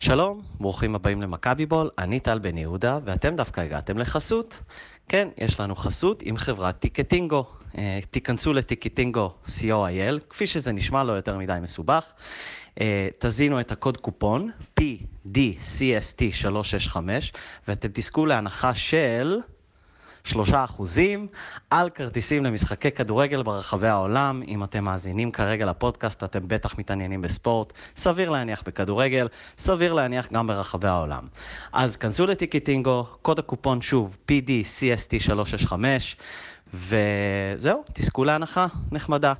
שלום, ברוכים הבאים למכבי בול, אני טל בן יהודה, ואתם דווקא הגעתם לחסות. כן, יש לנו חסות עם חברת טיקטינגו. אה, תיכנסו לטיקטינגו co.il, כפי שזה נשמע לא יותר מדי מסובך. אה, תזינו את הקוד קופון PDCST365, ואתם תזכו להנחה של... שלושה אחוזים על כרטיסים למשחקי כדורגל ברחבי העולם. אם אתם מאזינים כרגע לפודקאסט, אתם בטח מתעניינים בספורט. סביר להניח בכדורגל, סביר להניח גם ברחבי העולם. אז כנסו לטיקטינגו, קוד הקופון שוב, PDCST365, וזהו, תזכו להנחה נחמדה.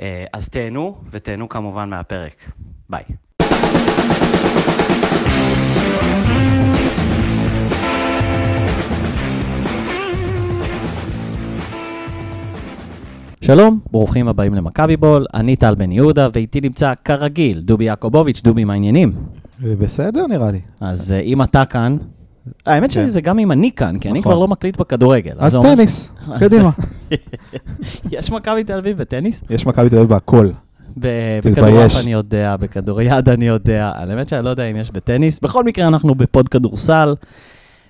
אה, אז תהנו, ותהנו כמובן מהפרק. ביי. שלום, ברוכים הבאים למכבי בול, אני טל בן יהודה, ואיתי נמצא כרגיל דובי יעקובוביץ', דובי, מה העניינים? בסדר נראה לי. אז אה, אם אתה כאן, האמת כן. שזה גם אם אני כאן, כי אני נכון. כבר לא מקליט בכדורגל. אז טניס, קדימה. יש מכבי תל אביב בטניס? יש מכבי תל אביב בהכל. ב- תתבייש. בכדורעף אני יודע, בכדוריד אני יודע, האמת שאני לא יודע אם יש בטניס. בכל מקרה, אנחנו בפוד כדורסל.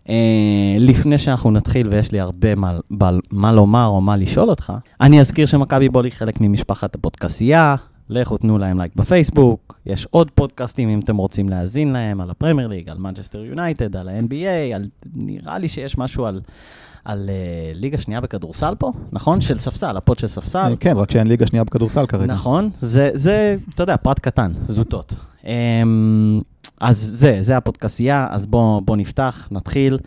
אה, לפני שאנחנו נתחיל, ויש לי הרבה מה, מה לומר או מה לשאול אותך, אני אזכיר שמכבי בול היא חלק ממשפחת הפודקסייה. לכו תנו להם לייק בפייסבוק, יש עוד פודקאסטים אם אתם רוצים להאזין להם, על הפרמייר ליג, על מנצ'סטר יונייטד, על ה-NBA, על... נראה לי שיש משהו על, על uh, ליגה שנייה בכדורסל פה, נכון? של ספסל, הפוד של ספסל. כן, רק שאין ליגה שנייה בכדורסל כרגע. נכון, זה, זה, אתה יודע, פרט קטן, זוטות. אמ, אז זה, זה הפודקסייה, אז בוא, בוא נפתח, נתחיל.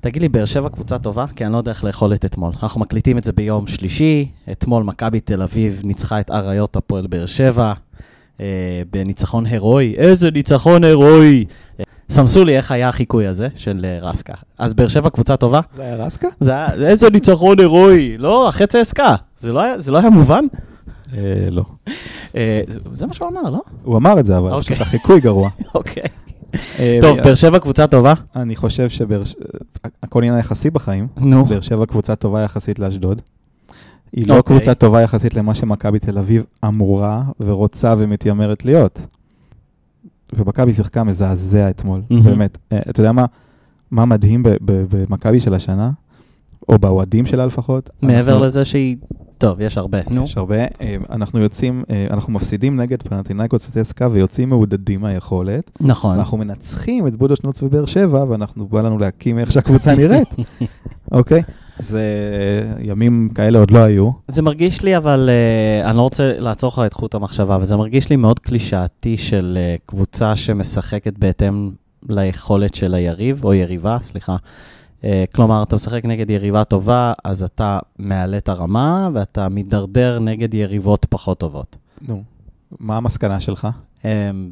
תגיד לי, באר שבע קבוצה טובה? כי אני לא יודע איך לאכול את אתמול. אנחנו מקליטים את זה ביום שלישי, אתמול מכבי תל אביב ניצחה את אריות הפועל באר שבע, אה, בניצחון הירואי. איזה ניצחון הירואי! סמסו לי איך היה החיקוי הזה של אה, רסקה. אז באר שבע קבוצה טובה? זה היה רסקה? זה היה, איזה ניצחון הירואי! לא, החצי עסקה. זה לא היה, זה לא היה מובן? אה, לא. אה, זה- מה שהוא אמר, לא? הוא אמר את זה, אבל אוקיי. פשוט החיקוי גרוע. אוקיי. טוב, באר שבע קבוצה טובה? אני חושב שבאר ש- הכל עניין יחסי בחיים. נו. באר שבע קבוצה טובה יחסית לאשדוד. היא לא אוקיי. קבוצה טובה יחסית למה שמכבי תל אביב אמורה ורוצה ומתיימרת להיות. ומכבי שיחקה מזעזע אתמול, מהמם. באמת. אה, אתה יודע מה? מה מדהים במכבי של השנה? או באוהדים שלה לפחות? מעבר אנחנו- לזה שהיא... טוב, יש הרבה. נו. יש הרבה. אה, אנחנו יוצאים, אה, אנחנו מפסידים נגד פנטינאיקוס וצסקה ויוצאים מעודדים מהיכולת. נכון. אנחנו מנצחים את בודושנוץ ובאר שבע, ואנחנו בא לנו להקים איך שהקבוצה נראית, אוקיי? זה ימים כאלה עוד לא היו. זה מרגיש לי, אבל uh, אני לא רוצה לעצור לך את חוט המחשבה, אבל זה מרגיש לי מאוד קלישאתי של uh, קבוצה שמשחקת בהתאם ליכולת של היריב, או יריבה, סליחה. Uh, כלומר, אתה משחק נגד יריבה טובה, אז אתה מעלה את הרמה, ואתה מידרדר נגד יריבות פחות טובות. נו, מה המסקנה שלך? Um,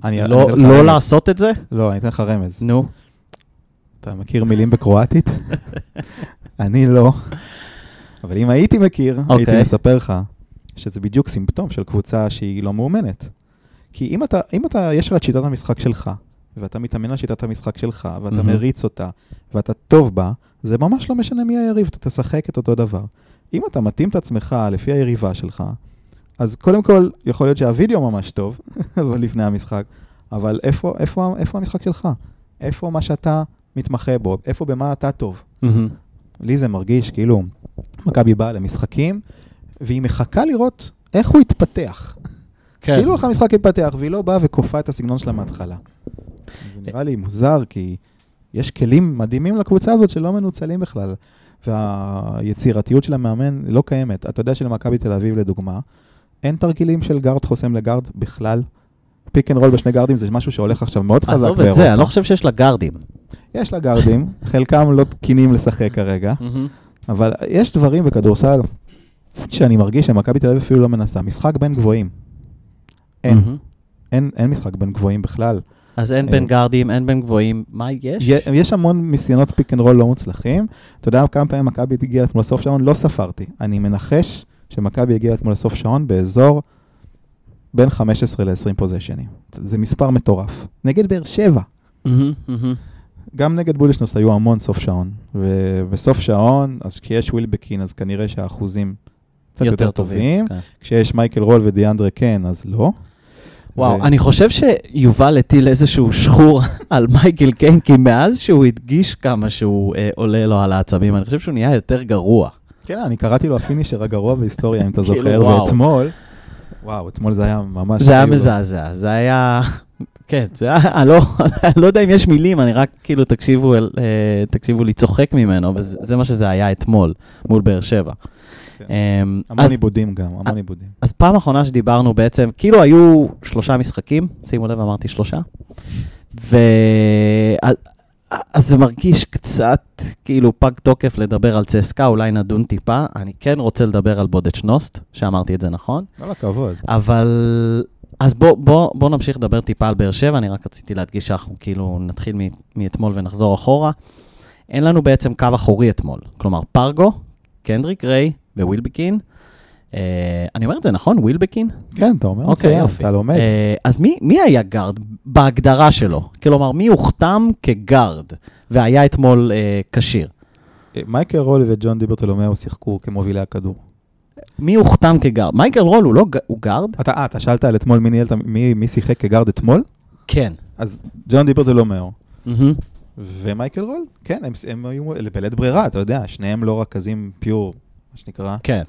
אני- אני לא, לך לא. לעשות את זה? לא, אני אתן לך רמז. נו. אתה מכיר מילים בקרואטית? אני לא. אבל אם הייתי מכיר, הייתי אוקיי. מספר לך שזה בדיוק סימפטום של קבוצה שהיא לא מאומנת. כי אם אתה, אם אתה, יש לך את שיטת המשחק שלך, ואתה מתאמן על שיטת המשחק שלך, ואתה מהמם. מריץ אותה, ואתה טוב בה, זה ממש לא משנה מי היריב, אתה תשחק את אותו דבר. אם אתה מתאים את עצמך לפי היריבה שלך, אז קודם כל, יכול להיות שהווידאו ממש טוב, אבל לפני המשחק, אבל איפה, איפה, איפה המשחק שלך? איפה מה שאתה מתמחה בו? איפה במה אתה טוב? מהמם. לי זה מרגיש כאילו מכבי באה למשחקים, והיא מחכה לראות איך הוא יתפתח. כן. כאילו איך המשחק יתפתח, והיא לא באה וכופה את הסגנון שלה מההתחלה. זה נראה לי מוזר, כי יש כלים מדהימים לקבוצה הזאת שלא מנוצלים בכלל, והיצירתיות של המאמן לא קיימת. אתה יודע שלמכבי תל אביב, לדוגמה, אין תרגילים של גארד חוסם לגארד בכלל. pick and roll בשני גארדים זה משהו שהולך עכשיו מאוד חזק עזוב באירופה. את זה, אני לא חושב שיש לה גארדים. יש לה גארדים, חלקם לא תקינים לשחק כרגע, אבל יש דברים בכדורסל שאני מרגיש שמכבי תל אביב אפילו לא מנסה. משחק בין גבוהים. אין, אין משחק בין גבוהים בכלל. אז אין. בין גארדים, אין בין גבוהים, מה יש? יש, המון ניסיונות pick and roll לא מוצלחים. אתה יודע כמה פעמים מכבי הגיעה אתמול לסוף שעון? לא ספרתי. אני מנחש שמכבי הגיעה אתמול לסוף שעון באזור בין 15 ל-20 פוזיישנים. זה מספר מטורף. נגד באר שבע. גם נגד בודשנוס היו המון סוף שעון, ובסוף שעון, אז כשיש ווילבקין, אז כנראה שהאחוזים קצת יותר, יותר טובים. כן. כשיש מייקל רול ודיאנדרה כן, אז לא. וואו, ו- אני חושב שיובל הטיל איזשהו שחור על מייקל קיין, כי מאז שהוא הדגיש כמה שהוא אה, עולה לו על העצבים, אני חושב שהוא נהיה יותר גרוע. כן, אני קראתי לו הפינישר הגרוע בהיסטוריה, אם אתה כאילו, זוכר. ואתמול, וואו, אתמול זה היה ממש... זה היה כאילו- מזעזע, זה היה... כן, זה היה, אני לא, לא יודע אם יש מילים, אני רק כאילו, תקשיבו, אה, תקשיבו לי, צוחק ממנו, וזה זה מה שזה היה אתמול, מול באר שבע. כן. אמ, המון עיבודים גם, המון עיבודים. אז פעם אחרונה שדיברנו בעצם, כאילו היו שלושה משחקים, שימו לב, אמרתי שלושה, ו... אז- זה מרגיש קצת כאילו פג תוקף לדבר על צסקה, אולי נדון טיפה. אני כן רוצה לדבר על בודוצ'נוסט, שאמרתי את זה נכון, כל הכבוד. אבל... אז בוא, בוא, בוא נמשיך לדבר טיפה על באר שבע, אני רק רציתי להדגיש שאנחנו כאילו נתחיל מאתמול ונחזור אחורה. אין לנו בעצם קו אחורי אתמול, כלומר פארגו, קנדריק ריי ווילבקין. אה, אני אומר את זה נכון? ווילבקין? כן, אתה אומר אוקיי, מצוין, יופי. אתה לומד. אה, אז מי, מי היה גארד בהגדרה שלו? כלומר, מי הוחתם כגארד והיה אתמול אה, כשיר? אה, מייקל רול וג'ון דיברטולומיאו שיחקו כמובילי הכדור. מי הוחתם כגארד? מייקל רול הוא לא הוא גארד? אתה, אתה שאלת על אתמול מי ניהל, את ה- מי מי שיחק כגארד אתמול? כן. אז ג'ון דיברטולומיאו מהמם. ומייקל רול, כן, הם, הם היו בלית ברירה, אתה יודע, שניהם לא רכזים pure, מה שנקרא. כן,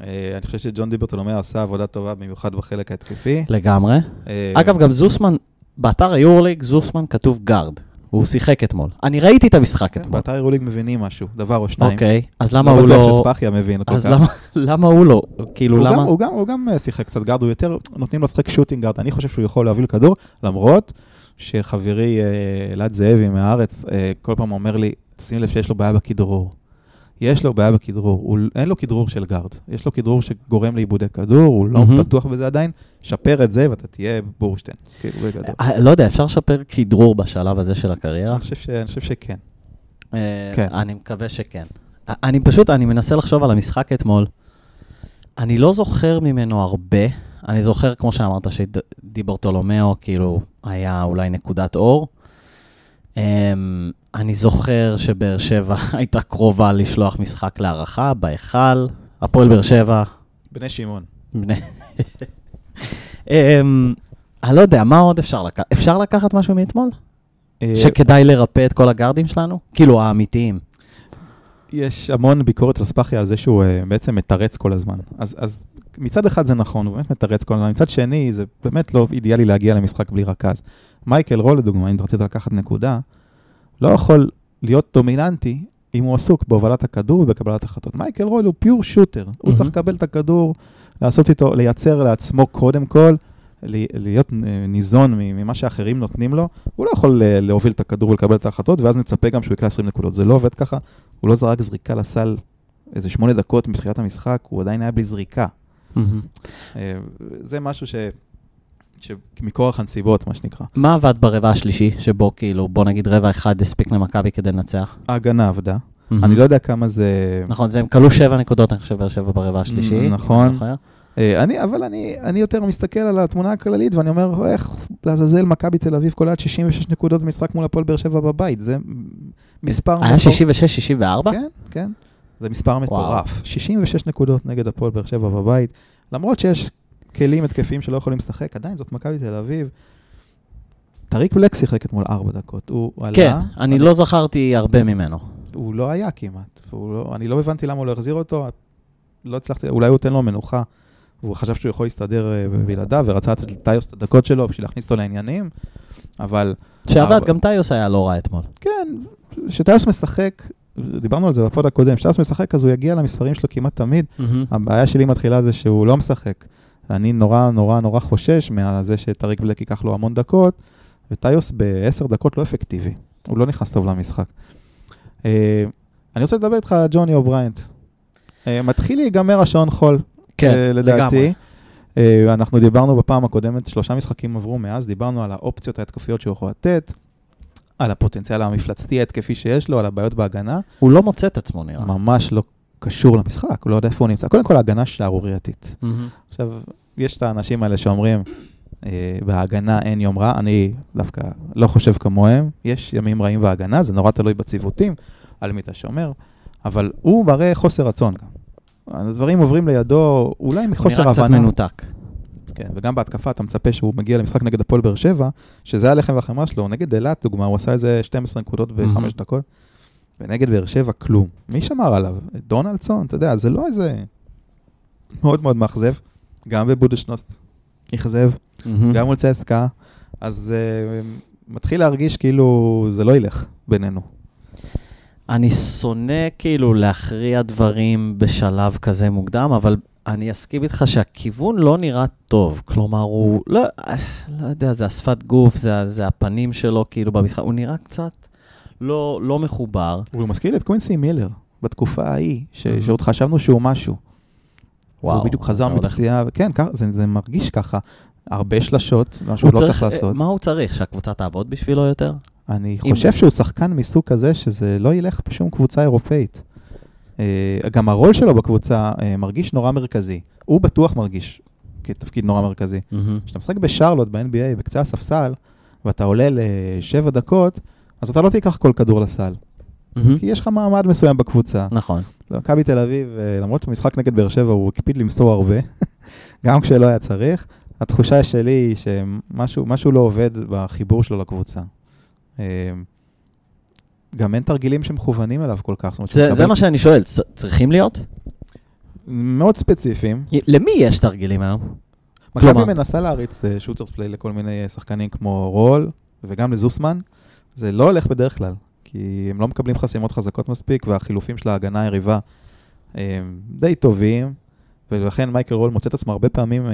אה, אני חושב שג'ון דיברטולומיאו עשה עבודה טובה, במיוחד בחלק ההתקפי. לגמרי. אה, אגב, גם זוסמן, באתר היורוליג, זוסמן כתוב גארד. הוא שיחק אתמול. אני ראיתי את המשחק כן, אתמול. באתר יורוליג מבינים משהו, דבר או שניים. אוקיי, אז למה הוא לא לא... בטוח שספחיה מבין כל כך. למה- למה הוא לא? כאילו, למה? הוא, גם, אה, שיחק קצת גארד, הוא יותר, נותנים לו לשחק shooting guard. אני חושב שהוא יכול להוביל כדור, למרות שחברי אלעד זאבי מהארץ כל פעם אומר לי, שים לב שיש לו בעיה בכדרור. יש לו בעיה בכדרור, הוא, אין לו כדרור של גארד, יש לו כדרור שגורם לאיבודי כדור, הוא לא מהמם. בטוח בזה עדיין, שפר את זה ואתה תהיה בורשטיין, כאילו בגדול. אה, לא יודע, אפשר לשפר כדרור בשלב הזה של הקריירה? אני חושב, ש, אני חושב שכן. אה, כן. אני מקווה שכן. א- אני פשוט, אני מנסה לחשוב על המשחק אתמול. אני לא זוכר ממנו הרבה. אני זוכר, כמו שאמרת, שדיברטולומיאו כאילו היה אולי נקודת אור. אמ, אני זוכר שבאר שבע הייתה קרובה לשלוח משחק להערכה בהיכל. הפועל באר שבע, בני שמעון. בני... אמ, אני לא יודע, מה עוד אפשר לקחת? אפשר לקחת משהו מאתמול? אה, שכדאי לרפא את כל הגארדים שלנו? כאילו, האמיתיים. יש המון ביקורת על ספחיה על זה שהוא uh, בעצם מתרץ כל הזמן. אז, אז מצד אחד זה נכון, הוא באמת מתרץ כל הזמן, מצד שני זה באמת לא אידיאלי להגיע למשחק בלי רכז. מייקל רול, לדוגמה, אם רצית לקחת נקודה, לא יכול להיות דומיננטי אם הוא עסוק בהובלת הכדור ובקבלת החלטות. מייקל רול הוא פיור שוטר, הוא מהמם. צריך לקבל את הכדור, לעשות איתו, לייצר לעצמו קודם כל, להיות אה, ניזון ממה שאחרים נותנים לו, הוא לא יכול אה, להוביל את הכדור ולקבל את ההחלטות, ואז נצפה גם שהוא יקלע 20 נקודות. זה לא עובד ככה, הוא לא זרק זריקה לסל איזה שמונה דקות מתחילת המשחק, הוא עדיין היה בלי זריקה. אה, זה משהו ש... שמכורח הנסיבות, מה שנקרא. מה עבד ברבע השלישי, שבו כאילו, בוא נגיד רבע אחד הספיק למכבי כדי לנצח? ההגנה עבדה. אני לא יודע כמה זה... נכון, זה הם קלעו שבע נקודות, אני חושב, באר שבע ברבע השלישי. נכון. אני. אה, אני, אבל אני, אני יותר מסתכל על התמונה הכללית, ואני אומר, איך לעזאזל מכבי תל אביב קולעת 66 נקודות במשחק מול הפועל באר שבע בבית, זה מספר... היה מטורף. 66-64? כן, כן. זה מספר מטורף. 66 נקודות נגד הפועל באר שבע בבית, למרות שיש כלים התקפיים שלא יכולים לשחק, עדיין זאת מכבי תל אביב. טאריק בלק שיחק אתמול ארבע דקות. הוא עלה... כן, אני לא זכרתי הרבה ממנו. הוא לא היה כמעט. לא, אני לא הבנתי למה הוא לא החזיר אותו, לא הצלחתי, אולי הוא ייתן לו מנוחה. הוא חשב שהוא יכול להסתדר אה, בלעדיו, ורצה לתת לטיוס את הדקות שלו בשביל להכניס אותו לעניינים, אבל שעבד, גם טיוס היה לא רע אתמול. כן, כשטיוס משחק, דיברנו על זה בפוד הקודם, כשטיוס משחק אז הוא יגיע למספרים שלו כמעט תמיד. הבעיה שלי מתחילה זה שהוא לא משחק. אני נורא נורא נורא חושש מזה שטריק בלק ייקח לו המון דקות, ותיוס בעשר דקות לא אפקטיבי. הוא לא נכנס טוב למשחק. אה, אני רוצה לדבר איתך על ג'וני אובריינט. אה, מתחיל להיגמר השעון חול, כן, לדעתי. לגמרי. אה, אנחנו דיברנו בפעם הקודמת, שלושה משחקים עברו מאז, דיברנו על האופציות ההתקפיות שהוא יכול לתת, על הפוטנציאל המפלצתי ההתקפי שיש לו, על הבעיות בהגנה. הוא לא מוצא את עצמו, נראה. ממש לא קשור למשחק, הוא לא יודע איפה הוא נמצא. קודם כל, ההגנה שערורייתית. מהמם. עכשיו, יש את האנשים האלה שאומרים, אה, בהגנה אין יום רע, אני דווקא לא חושב כמוהם, יש ימים רעים בהגנה, זה נורא תלוי בציוותים, על מי אתה שומר, אבל הוא מראה חוסר רצון גם. הדברים עוברים לידו, אולי מחוסר נראה קצת הבנה. מנותק. כן, וגם בהתקפה אתה מצפה שהוא מגיע למשחק נגד הפועל באר שבע, שזה הלחם והחמאה שלו, נגד אילת, דוגמה, הוא עשה איזה 12 נקודות בחמש Mhm. דקות, ונגד באר שבע, כלום. מי שמר עליו? דונלדסון, אתה יודע, זה לא איזה... מאוד מאוד מאכזב. גם בבודשנוסט אכזב, מהמם. גם מול צסקה, אז uh, מתחיל להרגיש כאילו זה לא ילך בינינו. אני שונא כאילו להכריע דברים בשלב כזה מוקדם, אבל אני אסכים איתך שהכיוון לא נראה טוב. כלומר, הוא, לא, לא יודע, זה השפת גוף, זה, זה הפנים שלו כאילו במשחק, הוא נראה קצת לא, לא מחובר. הוא מזכיר לי את קווינסי מילר בתקופה ההיא, ש- Mhm. שעוד חשבנו שהוא משהו. וואו. הוא בדיוק חזר מפציעה, וכן, ככה- זה, זה מרגיש ככה. הרבה שלשות, מה שהוא הוא לא צריך לעשות. מה הוא צריך? שהקבוצה תעבוד בשבילו יותר? אני חושב שהוא שחקן מסוג כזה שזה לא ילך בשום קבוצה אירופאית. אה, גם הרול שלו בקבוצה אה, מרגיש נורא מרכזי. הוא בטוח מרגיש כתפקיד נורא מרכזי. כשאתה משחק בשרלוט ב-NBA, בקצה הספסל, ואתה עולה לשבע דקות, אז אתה לא תיקח כל כדור לסל. כי יש לך מעמד מסוים בקבוצה. נכון. מכבי תל אביב, אה, למרות שבמשחק נגד באר שבע הוא הקפיד למסור הרבה, גם כשלא היה צריך, התחושה שלי היא שמשהו משהו לא עובד בחיבור שלו לקבוצה. אה, גם אין תרגילים שמכוונים אליו כל כך. אומרת, זה, שהוא זה מה שאני שואל, צריכים להיות? מאוד ספציפיים. למי יש תרגילים היום? מכבי מנסה להריץ shooter's play לכל מיני אה, שחקנים כמו רול, וגם לזוסמן. זה לא הולך בדרך כלל, כי הם לא מקבלים חסימות חזקות מספיק, והחילופים של ההגנה היריבה הם די טובים, ולכן מייקל רול מוצא את עצמו הרבה פעמים אה,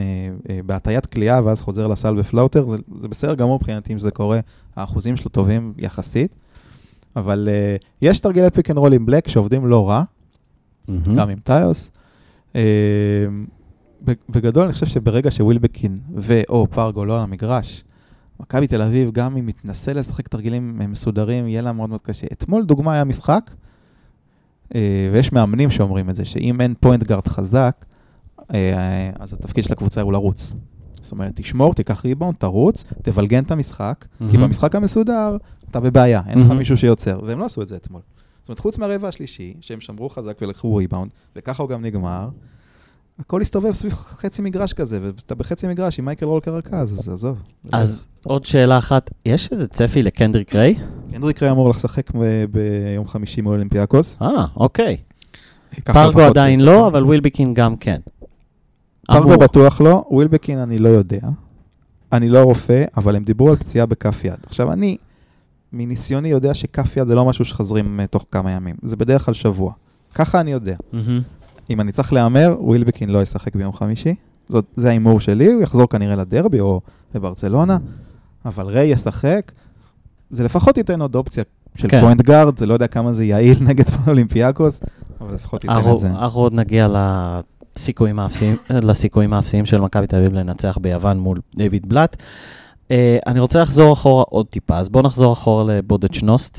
אה, בהטעיית קליעה, ואז חוזר לסל ב floater. זה, זה בסדר גמור מבחינתי אם זה קורה, האחוזים שלו טובים יחסית. אבל אה, יש תרגילי pick and roll עם בלק שעובדים לא רע, מהמם. גם עם טיוס. אה, בגדול, אני חושב שברגע שווילבקין ו/או פרגו לא על המגרש, מכבי תל אביב, גם אם יתנסה לשחק תרגילים אה, מסודרים, יהיה לה מאוד מאוד קשה. אתמול, דוגמה, היה משחק, אה, ויש מאמנים שאומרים את זה, שאם אין point guard חזק, אז התפקיד של הקבוצה הוא לרוץ. זאת אומרת, תשמור, תיקח ריבאונד, תרוץ, תבלגן את המשחק, כי מהמם. במשחק המסודר אתה בבעיה, אין לך מהמם. מישהו שיוצר, והם לא עשו את זה אתמול. זאת אומרת, חוץ מהרבע השלישי, שהם שמרו חזק ולקחו ריבאונד, וככה הוא גם נגמר, הכל הסתובב סביב חצי מגרש כזה, ואתה בחצי מגרש עם מייקל רול כרכז, אז עזוב. אז עוד שאלה אחת, יש איזה צפי לקנדריק ריי? קנדריק ריי אמור לשחק ב- ביום חמישי מול אולימפיאקוס. אה, אוקיי. ככה פרגו עדיין לא, אבל ווילביקין גם כן. פרגו אמור. בטוח לא, ווילבקין אני לא יודע. אני לא רופא, אבל הם דיברו על פציעה בכף יד. עכשיו, אני, מניסיוני, יודע שכף יד זה לא משהו שחזרים אה, תוך כמה ימים. זה בדרך כלל שבוע. ככה אני יודע. מהמם. אם אני צריך להמר, ווילבקין לא ישחק ביום חמישי. זאת, זה ההימור שלי, הוא יחזור כנראה לדרבי או לברצלונה, אבל ריי ישחק. זה לפחות ייתן עוד אופציה של כן. point guard, זה לא יודע כמה זה יעיל נגד אולימפיאקוס, אבל לפחות ייתן את זה. אנחנו עוד נגיע לסיכויים האפסיים, לסיכויים האפסיים של מכבי תל אביב לנצח ביוון מול דיוויד בלאט. אה, אני רוצה לחזור אחורה עוד טיפה, אז בואו נחזור אחורה לבודדשנוסט.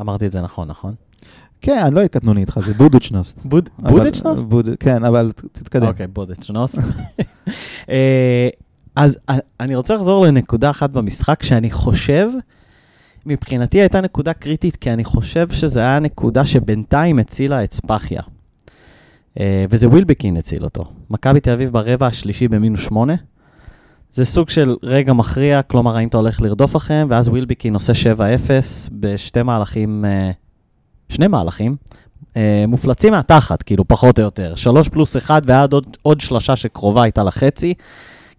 אמרתי את זה נכון, נכון? כן, אני לא אהיה קטנוני איתך, זה בודוצ'נוסט. בוד- אבל- בודדשנוסט? בוד- כן, אבל תתקדם. אוקיי, בודדשנוסט. אה, אז אה, אני רוצה לחזור לנקודה אחת במשחק שאני חושב, מבחינתי הייתה נקודה קריטית, כי אני חושב שזו הייתה נקודה שבינתיים הצילה את ספאחיה. אה, וזה ווילבקין הציל אותו. מכבי תל אביב ברבע השלישי במינוס שמונה. זה סוג של רגע מכריע, כלומר, האם אתה הולך לרדוף אחריהם, ואז ווילבקין עושה 7-0 בשתי מהלכים, אה, שני מהלכים, אה, מופלצים מהתחת, כאילו, פחות או יותר. שלוש פלוס אחד, ועד עוד, עוד שלושה שקרובה הייתה לחצי.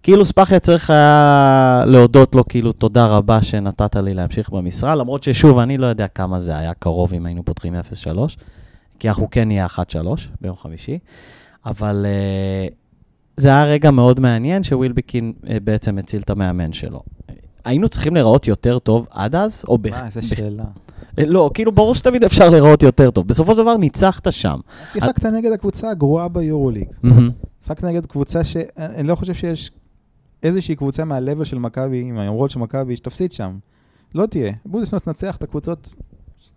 כאילו ספחיה צריך היה להודות לו, כאילו, תודה רבה שנתת לי להמשיך במשרה, למרות ששוב, אני לא יודע כמה זה היה קרוב אם היינו פותחים 0-3, כי אנחנו כן נהיה 1-3 ביום חמישי, אבל uh, זה היה רגע מאוד מעניין שווילבקין uh, בעצם הציל את המאמן שלו. היינו צריכים להיראות יותר טוב עד אז, או בכ... מה, איזה שאלה. אה, לא, כאילו, ברור שתמיד אפשר להיראות יותר טוב. בסופו של דבר ניצחת שם. שיחקת נגד הקבוצה הגרועה ביורוליג. שיחקת נגד קבוצה ש... אני לא חושב שיש איזושהי קבוצה מהלבל של מכבי, עם היומרות של מכבי, שתפסיד שם. לא תהיה. בודסנוט תנצח את הקבוצות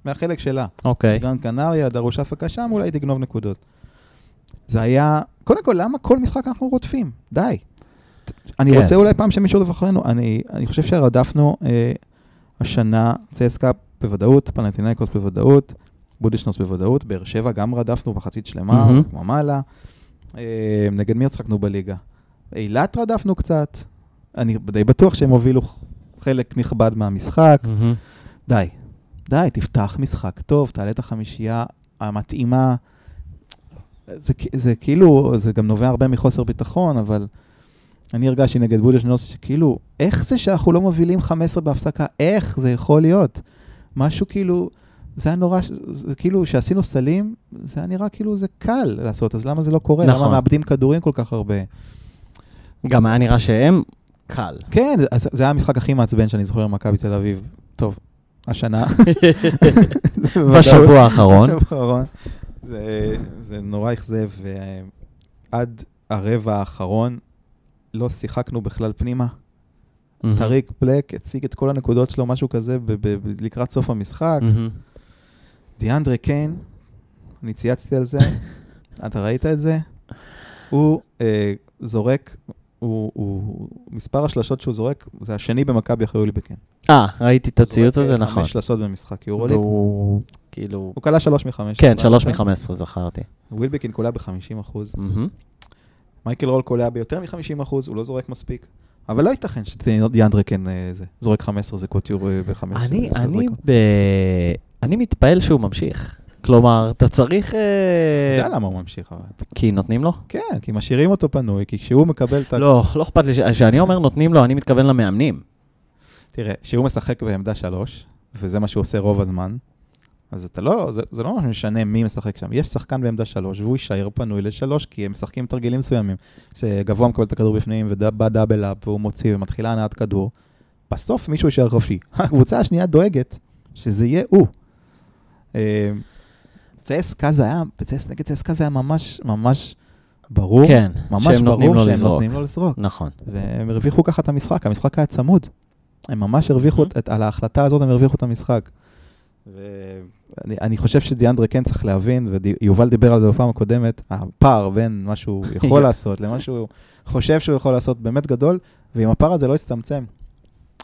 מהחלק שלה. אוקיי. גרן קנריה, דרוש אפקה שם, אולי תגנוב נקודות. זה היה... קודם כל, למה כל משחק אנחנו רודפים? די. אני כן. רוצה אולי פעם שמישהו ירדוף אחרינו. אני, אני חושב שרדפנו אה, השנה צסקה בוודאות, פנטינאיקוס בוודאות, בודשנוס בוודאות, באר שבע גם רדפנו מחצית שלמה, מהמם. כמו מעלה. אה, נגד מי הצחקנו בליגה? אילת רדפנו קצת. אני די בטוח שהם הובילו חלק נכבד מהמשחק. מהמם. די, די, תפתח משחק טוב, תעלה את החמישייה המתאימה. זה, זה כאילו, זה גם נובע הרבה מחוסר ביטחון, אבל אני הרגשתי נגד בודשנוס שכאילו, איך זה שאנחנו לא מובילים 15 בהפסקה? איך זה יכול להיות? משהו כאילו, זה היה נורא, זה כאילו, שעשינו סלים, זה היה נראה כאילו זה קל לעשות, אז למה זה לא קורה? נכון. למה מאבדים כדורים כל כך הרבה? גם היה נראה שהם קל. כן, אז זה היה המשחק הכי מעצבן שאני זוכר במכבי תל אביב. טוב, השנה. בשבוע האחרון. בשבוע האחרון. זה, זה נורא אכזב, ועד הרבע האחרון לא שיחקנו בכלל פנימה. מהמם. טאריק בלאק הציג את כל הנקודות שלו, משהו כזה, ב- ב- ב- לקראת סוף המשחק. מהמם. דיאנדרה קיין, אני צייצתי על זה, אתה ראית את זה? הוא אה, זורק, הוא, הוא, מספר השלשות שהוא זורק, זה השני במכבי אחרי אוליבקין. אה, ראיתי את הציוץ זורק, הזה, אה, נכון. חמש שלשות במשחק יורוליג. והוא כאילו... הוא כלה שלוש מחמש. כן, שלוש? מחמש עשרה זכרתי. ווילבקין קולע ב-50 אחוז. מייקל רול קולע ביותר מ-50 אחוז, הוא לא זורק מספיק. אבל לא ייתכן שדיאנדרה כן אה, זה, זורק 15 זריקות יורו ב-5 אני, אני, ב... אני מתפעל שהוא ממשיך. כלומר, אתה צריך... אתה אה, יודע למה הוא ממשיך, אבל. כי נותנים לו? כן, כי משאירים אותו פנוי, כי כשהוא מקבל את ה... לא, לא אכפת לי. כשאני אומר נותנים לו, אני מתכוון למאמנים. תראה, כשהוא משחק בעמדה שלוש, וזה מה שהוא עושה רוב הזמן, אז אתה לא, זה, זה לא ממש משנה מי משחק שם. יש שחקן בעמדה שלוש, והוא יישאר פנוי לשלוש, כי הם משחקים תרגילים מסוימים. שגבוה מקבל את הכדור בפנים, ובא דאבל אפ, והוא מוציא, ומתחילה הנעת כדור. בסוף מישהו יישאר חופשי. הקבוצה השנייה דואגת שזה יהיה הוא. צסקה זה היה, בצס, נגד צסקה זה היה ממש, ממש ברור. כן, ממש שהם נותנים ברור לו שהם לזרוק. נותנים לו לזרוק. נכון. והם הרוויחו ככה את המשחק, המשחק היה צמוד. הם ממש הרוויחו, את, את, על ההחלטה הזאת הם הרוויחו את המשחק. ואני אני חושב שדיאנדרה כן צריך להבין, ויובל דיבר על זה בפעם הקודמת, הפער בין מה שהוא יכול לעשות למה שהוא חושב שהוא יכול לעשות באמת גדול, ואם הפער הזה לא יצטמצם,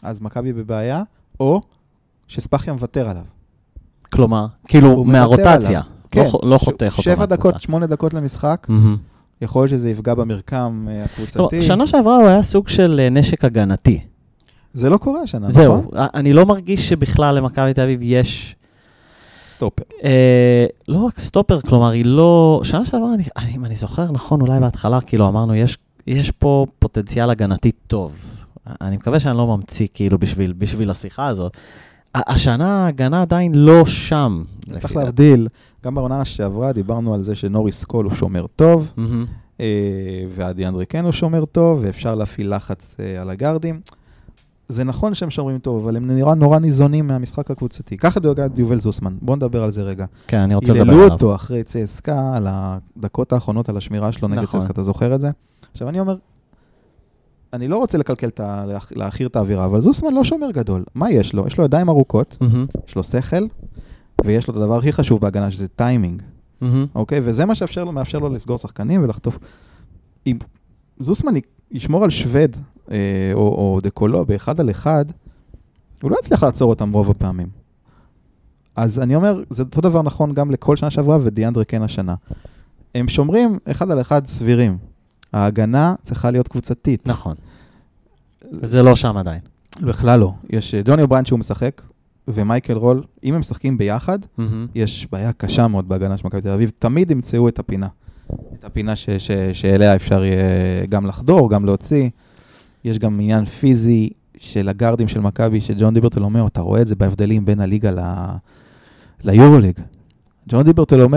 אז מכבי בבעיה, או שספחיה מוותר עליו. כלומר, כאילו, מהרוטציה. לא כן, לא ש- חותך אותו. שבע. דקות, שמונה דקות למשחק, מהמם. יכול להיות שזה יפגע במרקם אה, לא, הקבוצתי. שנה שעברה הוא היה סוג של אה, נשק הגנתי. זה לא קורה השנה, זהו, נכון? אני לא מרגיש שבכלל למכבי תל אביב יש... סטופר. אה, לא רק סטופר, כלומר, היא לא... שנה שעברה, אני, אני, אם אני זוכר נכון, אולי בהתחלה, כאילו, אמרנו, יש, יש פה פוטנציאל הגנתי טוב. אני מקווה שאני לא ממציא, כאילו, בשביל, בשביל השיחה הזאת. השנה ההגנה עדיין לא שם. צריך. להבדיל, גם בעונה שעברה דיברנו על זה שנוריס קול הוא שומר טוב. אה, ועדי אנדרי כן הוא שומר טוב, ואפשר להפעיל לחץ אה, על הגארדים. זה נכון שהם שומרים טוב, אבל הם נראה נורא ניזונים מהמשחק הקבוצתי. קח את דואגת יובל זוסמן, בואו נדבר על זה רגע. כן, אני רוצה לדבר היללו עליו. אותו אחרי צסקה על הדקות האחרונות, על השמירה שלו נגד נכון. צסקה, אתה זוכר את זה? עכשיו אני אומר, אני לא רוצה לקלקל את ה... להכ- להעכיר את האווירה, אבל זוסמן לא שומר גדול. מה יש לו? יש לו ידיים ארוכות, מהמם. יש לו שכל, ויש לו את הדבר הכי חשוב בהגנה, שזה טיימינג. מהמם. אוקיי? וזה מה שאפשר לו, מאפשר לו לסגור שחקנים ולחטוף. אם זוסמן ישמור על שווד אה, או, או דקולו באחד על אחד, הוא לא יצליח לעצור אותם רוב הפעמים. אז אני אומר, זה אותו דבר נכון גם לכל שנה שעברה ודיאנדרה קיין השנה. הם שומרים אחד על אחד סבירים. ההגנה צריכה להיות קבוצתית. נכון. וזה לא שם עדיין. בכלל לא. יש אה, ג'וני אובריינט שהוא משחק, ומייקל רול, אם הם משחקים ביחד, מהמם. יש בעיה קשה מאוד בהגנה של מכבי תל אביב, תמיד ימצאו את הפינה. את הפינה ש- ש- שאליה אפשר יהיה גם לחדור, גם להוציא. יש גם עניין פיזי של הגארדים של מכבי, שג'ון דיברטל אומר, אתה רואה את זה בהבדלים בין הליגה ל- ליורוליג. ג'ון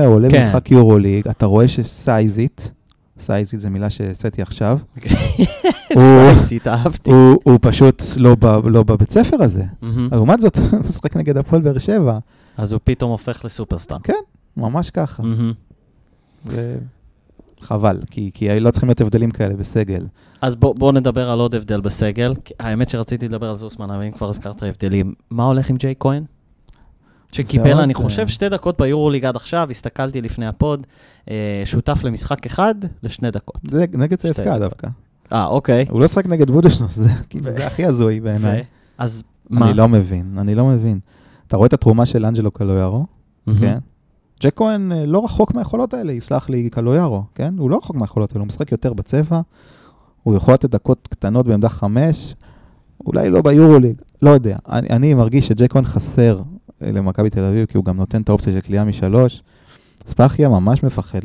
הוא עולה כן. במשחק יורוליג, אתה רואה שסייזית, סייזית זו מילה שהצאתי עכשיו, סייסית, אהבתי. הוא, פשוט לא, לא בבית ספר הזה. לעומת זאת, הוא משחק נגד הפועל באר שבע, אז הוא פתאום הופך לסופרסטאר. ממש ככה. וחבל, כי, כי לא צריכים להיות הבדלים כאלה בסגל. אז בוא, בוא נדבר על עוד הבדל בסגל. האמת שרציתי לדבר על זוסמן, אבל אם כבר הזכרת הבדלים, מה הולך עם ג'ייק כהן? שקיבל, עוד, אני אה, חושב, שתי דקות ביורוליג עד עכשיו, הסתכלתי לפני הפוד, אה, שותף למשחק אחד לשני דקות. זה נגד דקות. דווקא. אה, אוקיי. הוא לא שחק נגד בודשנוס, זה כאילו, זה הכי הזוי בעיניי. ו- אז מה? אני לא מבין, אני לא מבין. אתה רואה את התרומה של אנג'לו קלויארו. כן? ג'ייק כהן אה, לא רחוק מהיכולות האלה, יסלח לי קלויארו, כן? הוא לא רחוק מהיכולות האלה, הוא משחק יותר בצבע, הוא יכול לתת דקות קטנות בעמדה חמש, אולי לא ביורוליג, לא יודע. אני, אני מרגיש שג'ייק כהן חסר אה, למכבי תל אביב, כי הוא גם נותן את האופציה של קליעה משלוש. ספאחיה ממש מפחד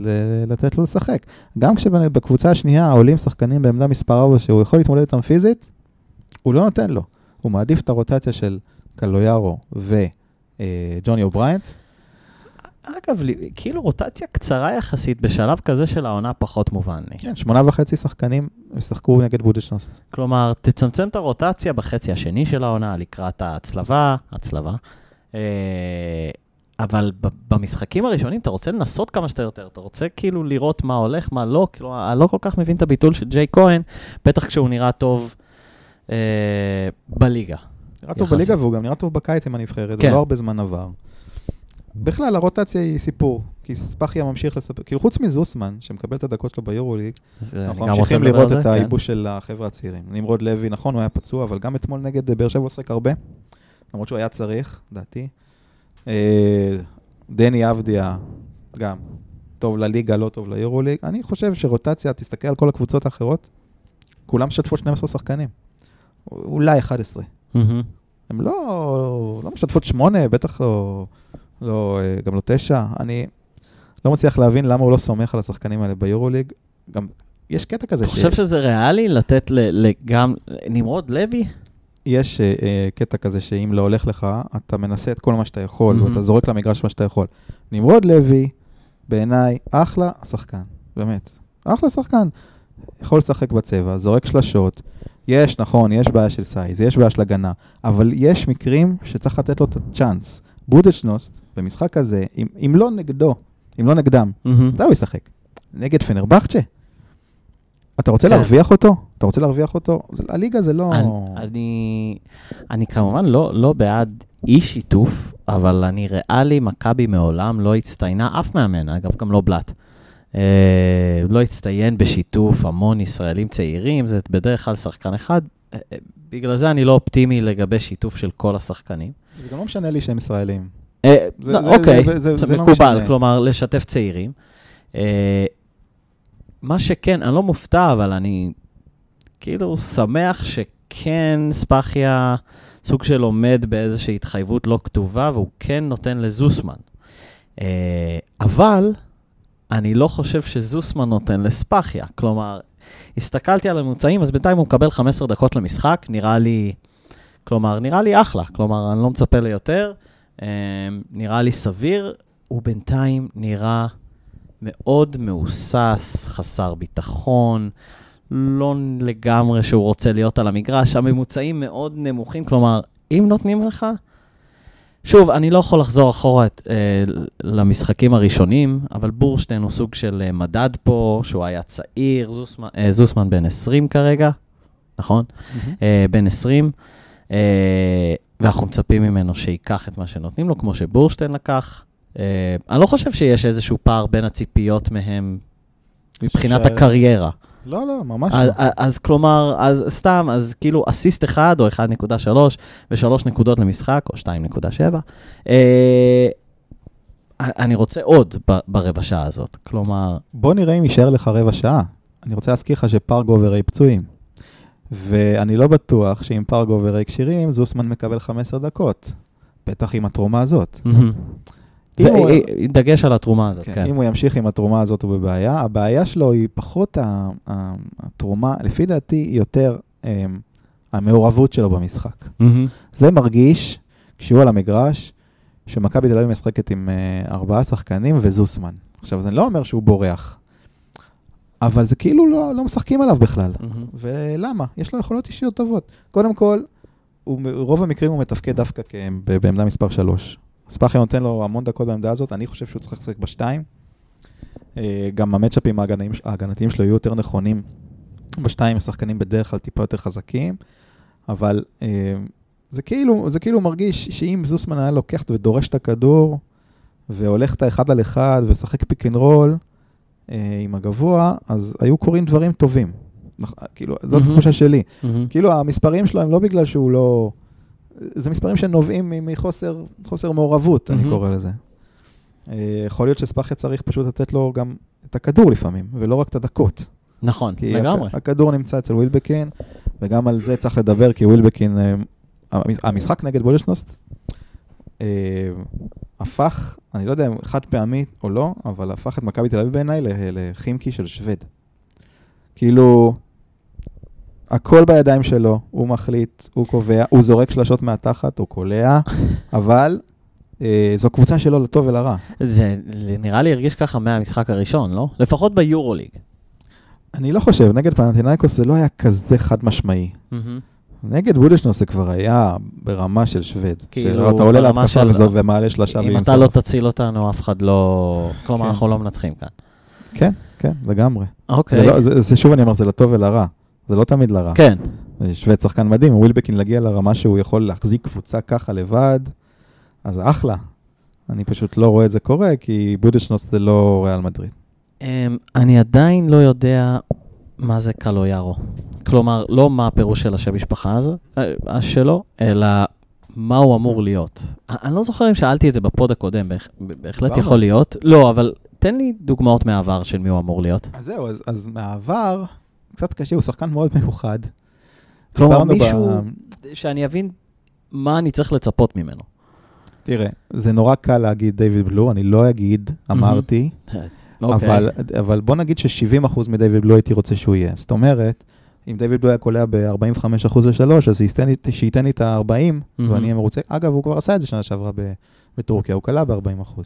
לתת לו לשחק. גם כשבקבוצה השנייה עולים שחקנים בעמדה מספר 4 שהוא יכול להתמודד איתם פיזית, הוא לא נותן לו. הוא מעדיף את הרוטציה של קלויארו וג'וני אובריינט. אגב, כאילו רוטציה קצרה יחסית בשלב כזה של העונה פחות מובן לי. כן, שמונה וחצי שחקנים ישחקו נגד בודשנוסט. כלומר, תצמצם את הרוטציה בחצי השני של העונה לקראת ההצלבה, הצלבה. אה, אבל במשחקים הראשונים אתה רוצה לנסות כמה שיותר יותר, אתה רוצה כאילו לראות מה הולך, מה לא, כאילו, אני לא כל כך מבין את הביטול של ג'יי כהן, בטח כשהוא נראה טוב אה, בליגה. נראה טוב יחסית. בליגה והוא גם נראה טוב בקיץ עם הנבחרת, כן. זה לא הרבה זמן עבר. בכלל, הרוטציה היא סיפור, כי ספאחיה ממשיך לספר, כאילו חוץ מזוסמן, שמקבל את הדקות שלו ביורוליג, אני אנחנו ממשיכים לראות את כן. הייבוש של החבר'ה הצעירים. נמרוד לוי, נכון, הוא היה פצוע, אבל גם אתמול נגד באר שבע הוא שחק הרבה, למרות שהוא היה צריך, לדעתי. אה, דני אבדיה, גם, טוב לליגה, לא טוב ליורוליג. אני חושב שרוטציה, תסתכל על כל הקבוצות האחרות, כולם משתפות 12 שחקנים. אולי 11. מהמם. הן לא, לא משתפות שמונה, בטח לא, לא, אה, גם לא תשע. אני לא מצליח להבין למה הוא לא סומך על השחקנים האלה ביורוליג. גם יש קטע כזה אתה חושב שזה ריאלי לתת ל- גם נמרוד לוי? יש אה, קטע כזה שאם לא הולך לך, אתה מנסה את כל מה שאתה יכול, מהמם. ואתה זורק למגרש מה שאתה יכול. נמרוד לוי, בעיניי, אחלה שחקן, באמת. אחלה שחקן. יכול לשחק בצבע, זורק שלשות. יש, נכון, יש בעיה של size, יש בעיה של הגנה, אבל יש מקרים שצריך לתת לו את הצ'אנס. בודדשנוסט, במשחק הזה, אם, אם לא נגדו, אם לא נגדם. מתי הוא ישחק? נגד פנרבכצ'ה? אתה רוצה כן. להרוויח אותו? אתה רוצה להרוויח אותו? זה- הליגה זה לא... אני, אני, אני כמובן לא, לא בעד אי שיתוף, אבל אני ריאלי, מכבי מעולם לא הצטיינה, אף מאמן, אגב, גם לא בלאט. אה, לא הצטיין בשיתוף המון ישראלים צעירים, זה בדרך כלל שחקן אחד. אה, אה, בגלל זה אני לא אופטימי לגבי שיתוף של כל השחקנים. זה גם לא משנה לי שהם ישראלים. אה, זה- לא, זה- אוקיי, זה- זה- זה זה לא מקובל, משנה. כלומר, לשתף צעירים. אה, מה שכן, אני לא מופתע, אבל אני כאילו שמח שכן ספאחיה סוג של עומד באיזושהי התחייבות לא כתובה, והוא כן נותן לזוסמן. אה, אבל אני לא חושב שזוסמן נותן לספאחיה. כלומר, הסתכלתי על הממוצעים, אז בינתיים הוא מקבל 15 דקות למשחק, נראה לי, כלומר, נראה לי אחלה. כלומר, אני לא מצפה ליותר, אה, נראה לי סביר. הוא בינתיים נראה מאוד מהוסס, חסר ביטחון, לא לגמרי שהוא רוצה להיות על המגרש, הממוצעים מאוד נמוכים, כלומר, אם נותנים לך... שוב, אני לא יכול לחזור אחורה את, אה, למשחקים הראשונים, אבל בורשטיין הוא סוג של אה, מדד פה, שהוא היה צעיר, זוסמן, אה, זוסמן בן 20 כרגע, נכון? אה, בן 20, אה, ואנחנו מצפים ממנו שייקח את מה שנותנים לו, כמו שבורשטיין לקח. אה, אני לא חושב שיש איזשהו פער בין הציפיות מהם מבחינת הקריירה. לא, לא, ממש אז, לא. אז כלומר, אז סתם, אז כאילו אסיסט אחד או 1.3 ושלוש נקודות למשחק, או 2.7. אה, אני רוצה עוד ברבע שעה הזאת. כלומר, בוא נראה אם יישאר לך רבע שעה. אני רוצה להזכיר לך שפרגו וריי פצועים. ואני לא בטוח שאם פרגו וריי כשירים, זוסמן מקבל 15 דקות. בטח עם התרומה הזאת. זה, הוא- אה, דגש על התרומה הזאת, כן. כן. אם הוא ימשיך עם התרומה הזאת, הוא בבעיה. הבעיה שלו היא פחות התרומה, לפי דעתי, יותר אמ, המעורבות שלו במשחק. מהמם. זה מרגיש, כשהוא על המגרש, שמכבי תל אביב משחקת עם אה, ארבעה שחקנים וזוסמן. עכשיו, זה לא אומר שהוא בורח, אבל זה כאילו לא, לא משחקים עליו בכלל. מהמם. ולמה? יש לו יכולות אישיות טובות. קודם כל, הוא, רוב המקרים הוא מתפקד דווקא כ- בעמדה מספר 3. ספאחיה נותן לו המון דקות בעמדה הזאת, אני חושב שהוא צריך לשחק בשתיים. אה, גם המצ'אפים ההגנתיים, שלו יהיו יותר נכונים. בשתיים השחקנים בדרך כלל טיפה יותר חזקים, אבל אה, זה כאילו, זה כאילו מרגיש שאם זוסמן היה לוקח ודורש את הכדור, והולך את האחד על אחד ושחק pick and roll עם הגבוה, אז היו קורים דברים טובים. כאילו, זאת. התחושה שלי. כאילו, המספרים שלו הם לא בגלל שהוא לא... זה מספרים שנובעים מחוסר חוסר מעורבות, אני. קורא לזה. אה, יכול להיות שספאחיה צריך פשוט לתת לו גם את הכדור לפעמים, ולא רק את הדקות. נכון, כי לגמרי. הכ- הכדור נמצא אצל ווילבקין, וגם על זה צריך לדבר, כי ווילבקין, אה, המש- המשחק נגד בולשנוסט, אה, הפך, אני לא יודע אם חד פעמי או לא, אבל הפך את מכבי תל אביב בעיניי לחימקי של שווד. כאילו, הכל בידיים שלו, הוא מחליט, הוא קובע, הוא זורק שלשות מהתחת, הוא קולע, אבל אה, זו קבוצה שלו לטוב ולרע. זה נראה לי הרגיש ככה מהמשחק הראשון, לא? לפחות ביורוליג. אני לא חושב, נגד פנטינאיקוס זה לא היה כזה חד משמעי. נגד בודשנוס זה כבר היה ברמה של שווד. כאילו, שאתה עולה להתקפה של- וזו ומעלה שלושה אם ועם אתה סוף. לא תציל אותנו, אף אחד לא... כלומר, כן. אנחנו לא מנצחים כאן. כן, כן, לגמרי. זה אוקיי. לא- זה- זה שוב אני אומר, זה לטוב ולרע. זה לא תמיד לרע. כן. שווד שחקן מדהים, ווילבקין להגיע לרמה שהוא יכול להחזיק קבוצה ככה לבד, אז אחלה. אני פשוט לא רואה את זה קורה, כי בודשנוס זה לא ריאל מדריד. אמ, אני עדיין לא יודע מה זה קלויארו. כלומר, לא מה הפירוש של השם משפחה הזה, אה, שלו, אלא מה הוא אמור להיות. א- אני לא זוכר אם שאלתי את זה בפוד הקודם, בהח- בהחלט. יכול להיות. לא, אבל תן לי דוגמאות מהעבר של מי הוא אמור להיות. אז זהו, אז, אז מהעבר, קצת קשה, הוא שחקן מאוד מיוחד. כלומר, דיברנו ב- מישהו שאני אבין מה אני צריך לצפות ממנו. תראה, זה נורא קל להגיד דיוויד בלו, אני לא אגיד, אמרתי, אוקיי. אבל, אבל בוא נגיד ש-70% מדייוויד בלו הייתי רוצה שהוא יהיה. זאת אומרת, אם דיוויד בלו היה קולע ב-45% לשלוש, אז שייתן לי- את ה-40, מהמם. ואני אהיה מרוצה. אגב, הוא כבר עשה את זה שנה שעברה בטורקיה, הוא קלע ב-40%.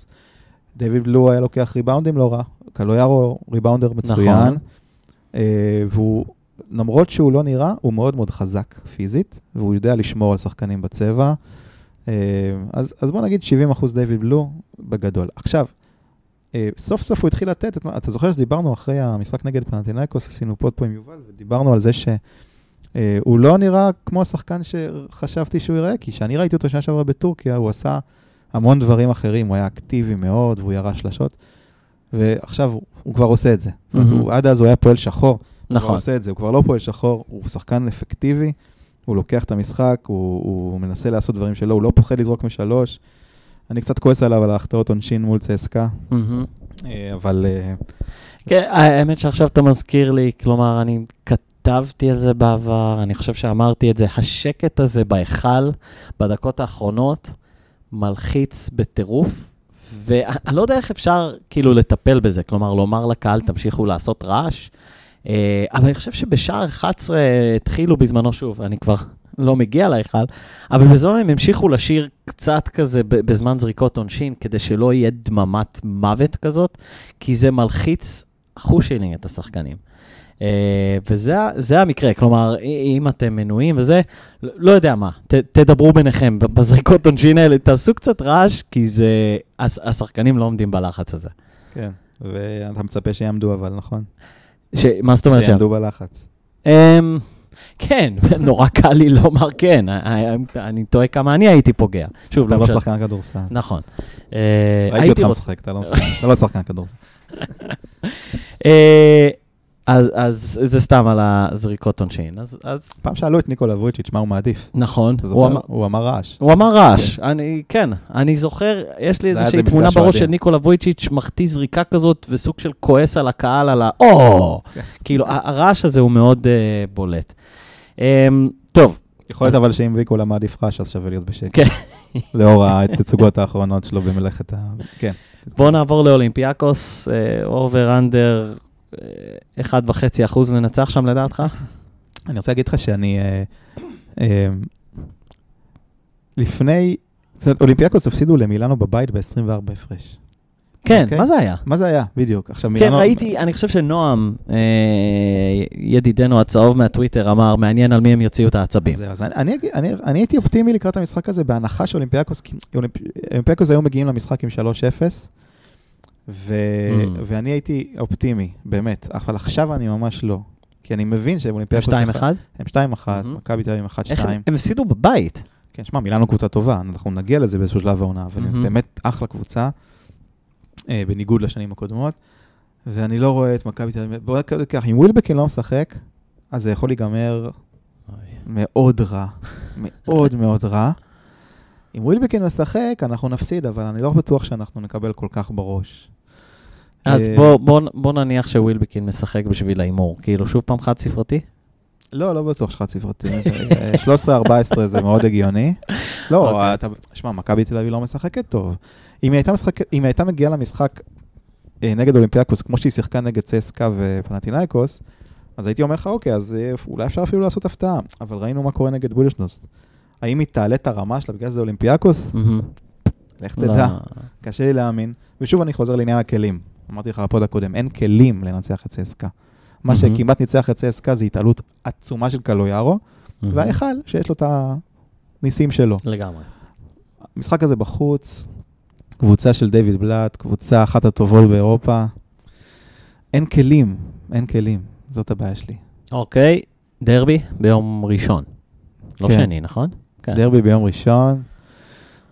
דיוויד בלו היה לוקח ריבאונדים לא רע, קלויארו ריבאונדר מצוין, נכון. אה, והוא, למרות שהוא לא נראה, הוא מאוד מאוד חזק פיזית, והוא יודע לשמור על שחקנים בצבע. אה, אז, אז בוא נגיד 70% דיוויד בלו בגדול. עכשיו, אה, סוף סוף הוא התחיל לתת, את, אתה זוכר שדיברנו אחרי המשחק נגד פנטינאיקוס, עשינו פוד פה עם יובל, ודיברנו על זה שהוא לא נראה כמו השחקן שחשבתי שהוא ייראה, כי כשאני ראיתי אותו שנה שעברה בטורקיה, הוא עשה המון דברים אחרים, הוא היה אקטיבי מאוד, והוא ירה שלשות, ועכשיו הוא, הוא כבר עושה את זה. זאת אומרת. הוא, עד אז הוא היה פועל שחור, הוא כבר נכון. עושה את זה, הוא כבר לא פועל שחור, הוא שחקן אפקטיבי, הוא לוקח את המשחק, הוא, הוא מנסה לעשות דברים שלו, הוא לא פוחד לזרוק משלוש. אני קצת כועס עליו על ההחטאות עונשין מול צסקה. אה, אבל אה, כן, האמת שעכשיו אתה מזכיר לי, כלומר, אני כתבתי על זה בעבר, אני חושב שאמרתי את זה, השקט הזה בהיכל, בדקות האחרונות, מלחיץ בטירוף, ואני לא יודע איך אפשר כאילו לטפל בזה, כלומר, לומר לקהל, תמשיכו לעשות רעש, אה, אבל אני חושב שבשער 11 התחילו בזמנו שוב, אני כבר לא מגיע להיכל, אבל בזמן הם המשיכו לשיר קצת כזה בזמן זריקות עונשין, כדי שלא יהיה דממת מוות כזאת, כי זה מלחיץ חושילינג את השחקנים. Uh, וזה המקרה, כלומר, אם אתם מנויים וזה, לא, יודע מה, ת, תדברו ביניכם בזריקות עונשין האלה, תעשו קצת רעש, כי זה, הש, השחקנים לא עומדים בלחץ הזה. כן, ואתה מצפה שיעמדו אבל, נכון? ש, מה זאת אומרת? שיעמדו בלחץ. Um, כן, נורא קל לי לומר כן, אה, אני תוהה כמה אני הייתי פוגע. שוב, אתה לא. שחקן כדורסל. נכון. אה, ראיתי אותך משחק, אתה לא משחק- אתה לא שחקן כדורסל. אה, אז, אז זה סתם על הזריקות עונשין. אז, אז פעם שאלו את ניקולה וויצ'יץ' מה הוא מעדיף. נכון, הוא? אמר, הוא אמר רעש. הוא אמר רעש. אני, כן, אני זוכר, יש לי איזושהי תמונה בראש. של ניקולה וויצ'יץ' מחטיא זריקה כזאת וסוג של כועס על הקהל, על ה... או! כן. כאילו, הרעש הזה הוא מאוד אה, בולט. אמ, טוב, יכול להיות אבל שאם ניקולה מעדיף רעש, אז שווה להיות בשקט. כן. לאור התצוגות האחרונות שלו במלאכת ה... כן. בואו נעבור לאולימפיאקוס, over under, אחד וחצי אחוז לנצח שם לדעתך? אני רוצה להגיד לך שאני... אה, אה, לפני... זאת אומרת, אולימפיאקוס הפסידו למילאנו בבית ב-24 הפרש. כן, אוקיי. מה זה היה? מה זה היה? בדיוק. עכשיו כן, מילאנו... ראיתי, אני חושב שנועם, אה, ידידנו הצהוב מהטוויטר, אמר, מעניין על מי הם יוציאו את העצבים. אז אני, אני, אגיד- אני, אני הייתי אופטימי לקראת המשחק הזה, בהנחה שאולימפיאקוס, אולימפיאקוס היו מגיעים למשחק עם 3-0, ו, אמ. ואני הייתי אופטימי, באמת, אבל עכשיו אני ממש לא. כי אני מבין שאולימפיאקוס... 2-1? הם 2-1, Mhm. מכבי תל אביב 1-2. איך הם הם הפסידו בבית? כן, שמע, מילאנו קבוצה טובה, אנחנו נגיע לזה באיזשהו שלב העונה, אבל הם Mhm. באמת אחלה קבוצה, אה, בניגוד לשנים הקודמות, ואני לא רואה את מכבי תל אביב. בוא נקרא ככה, אם ווילבקין לא משחק, אז זה יכול להיגמר מאוד רע, מאוד מאוד רע. אם ווילבקין משחק, אנחנו נפסיד, אבל אני לא בטוח שאנחנו נקבל כל כך בראש. אז אה, בוא- בוא בוא נניח שווילבקין משחק בשביל ההימור. כאילו, שוב פעם חד ספרתי? לא, לא בטוח שחד ספרתי. 13-14 זה מאוד הגיוני. לא, אוקיי. אתה, שמע, מכבי תל אביב לא משחקת טוב. אם היא הייתה, משחק, הייתה מגיעה למשחק אה, נגד אולימפיאקוס, כמו שהיא שיחקה נגד צסקה ופנטינאיקוס, אז הייתי אומר לך, אוקיי, אז אה, אולי אפשר אפילו לעשות הפתעה. אבל ראינו מה קורה נגד בולשנוס. האם היא תעלה את הרמה שלה בגלל שזה אולימפיאקוס? לך לא. תדע. קשה לי להאמין. ושוב אני חוזר לעניין הכלים. אמרתי לך בפוד הקודם, אין כלים לנצח את צסקה. מה. שכמעט ניצח את צסקה זה התעלות עצומה של קלויארו. וההיכל שיש לו את הניסים שלו. לגמרי. המשחק הזה בחוץ, קבוצה של דיוויד בלאט, קבוצה אחת הטובות באירופה. אין כלים, אין כלים, זאת הבעיה שלי. אוקיי, דרבי ביום ראשון. לא כן. שני, נכון? כן. דרבי ביום ראשון,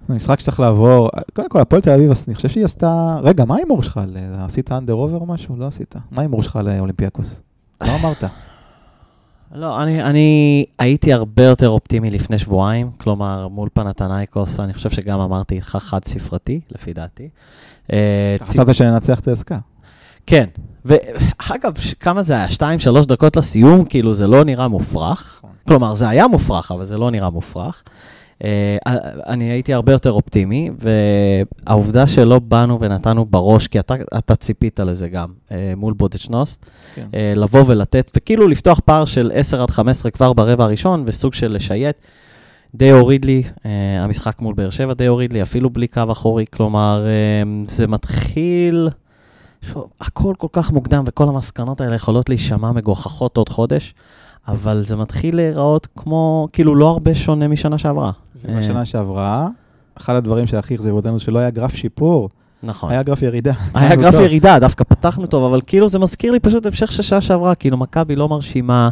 זה משחק שצריך לעבור. קודם כל, הפועל תל אביב, אני חושב שהיא עשתה... רגע, מה ההימור שלך? ל- עשית under over או משהו? לא עשית. מה ההימור שלך לאולימפיאקוס? לא אמרת. לא, אני, אני הייתי הרבה יותר אופטימי לפני שבועיים, כלומר, מול פנאתינייקוס, אני חושב שגם אמרתי אותך חד ספרתי, לפי דעתי. אה, חשבת שננצח צסקה. כן, ואגב, כמה זה היה? שתיים, שלוש דקות לסיום, כאילו זה לא נראה מופרך. נכון. כלומר, זה היה מופרך, אבל זה לא נראה מופרך. אה, אני הייתי הרבה יותר אופטימי, והעובדה שלא באנו ונתנו בראש, כי אתה, אתה ציפית לזה גם, אה, מול בודדשנוסט, כן. אה, לבוא ולתת, וכאילו לפתוח פער של 10 עד 15 כבר ברבע הראשון, וסוג של לשייט. די הוריד לי, אה, המשחק מול באר שבע די הוריד לי, אפילו בלי קו אחורי, כלומר, אה, זה מתחיל... שוב, הכל כל כך מוקדם, וכל המסקנות האלה יכולות להישמע מגוחכות עוד חודש, אבל זה מתחיל להיראות כמו, כאילו, לא הרבה שונה משנה שעברה. ובשנה שעברה, אחד הדברים שהכי אכזבו אותנו, שלא היה גרף שיפור, נכון. היה גרף ירידה. היה גרף טוב. ירידה, דווקא פתחנו טוב, אבל כאילו זה מזכיר לי פשוט המשך של שעה שעברה, כאילו מכבי לא מרשימה,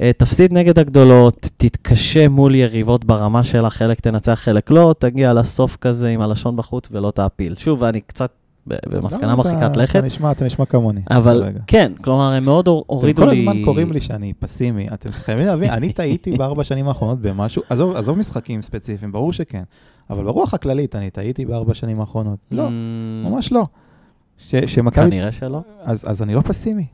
אה, תפסיד נגד הגדולות, תתקשה מול יריבות ברמה שלה, חלק תנצח, חלק לא, תגיע לסוף כזה עם הלשון בחוץ ולא תעפיל. שוב, אני קצת במסקנה לא, אתה- מרחיקת לכת, אתה נשמע, אתה נשמע כמוני. אבל רגע. כן, כלומר, הם מאוד הור- אתם הורידו כל לי... הזמן קוראים לי שאני פסימי. אתם חייבים להבין, אני טעיתי בארבע שנים האחרונות במשהו, עזוב, עזוב משחקים ספציפיים, ברור שכן. אבל ברוח הכללית, אני טעיתי בארבע שנים האחרונות. לא, Mm, ממש לא. ש- שמכבי... כנראה שלא. אז אז אני לא פסימי.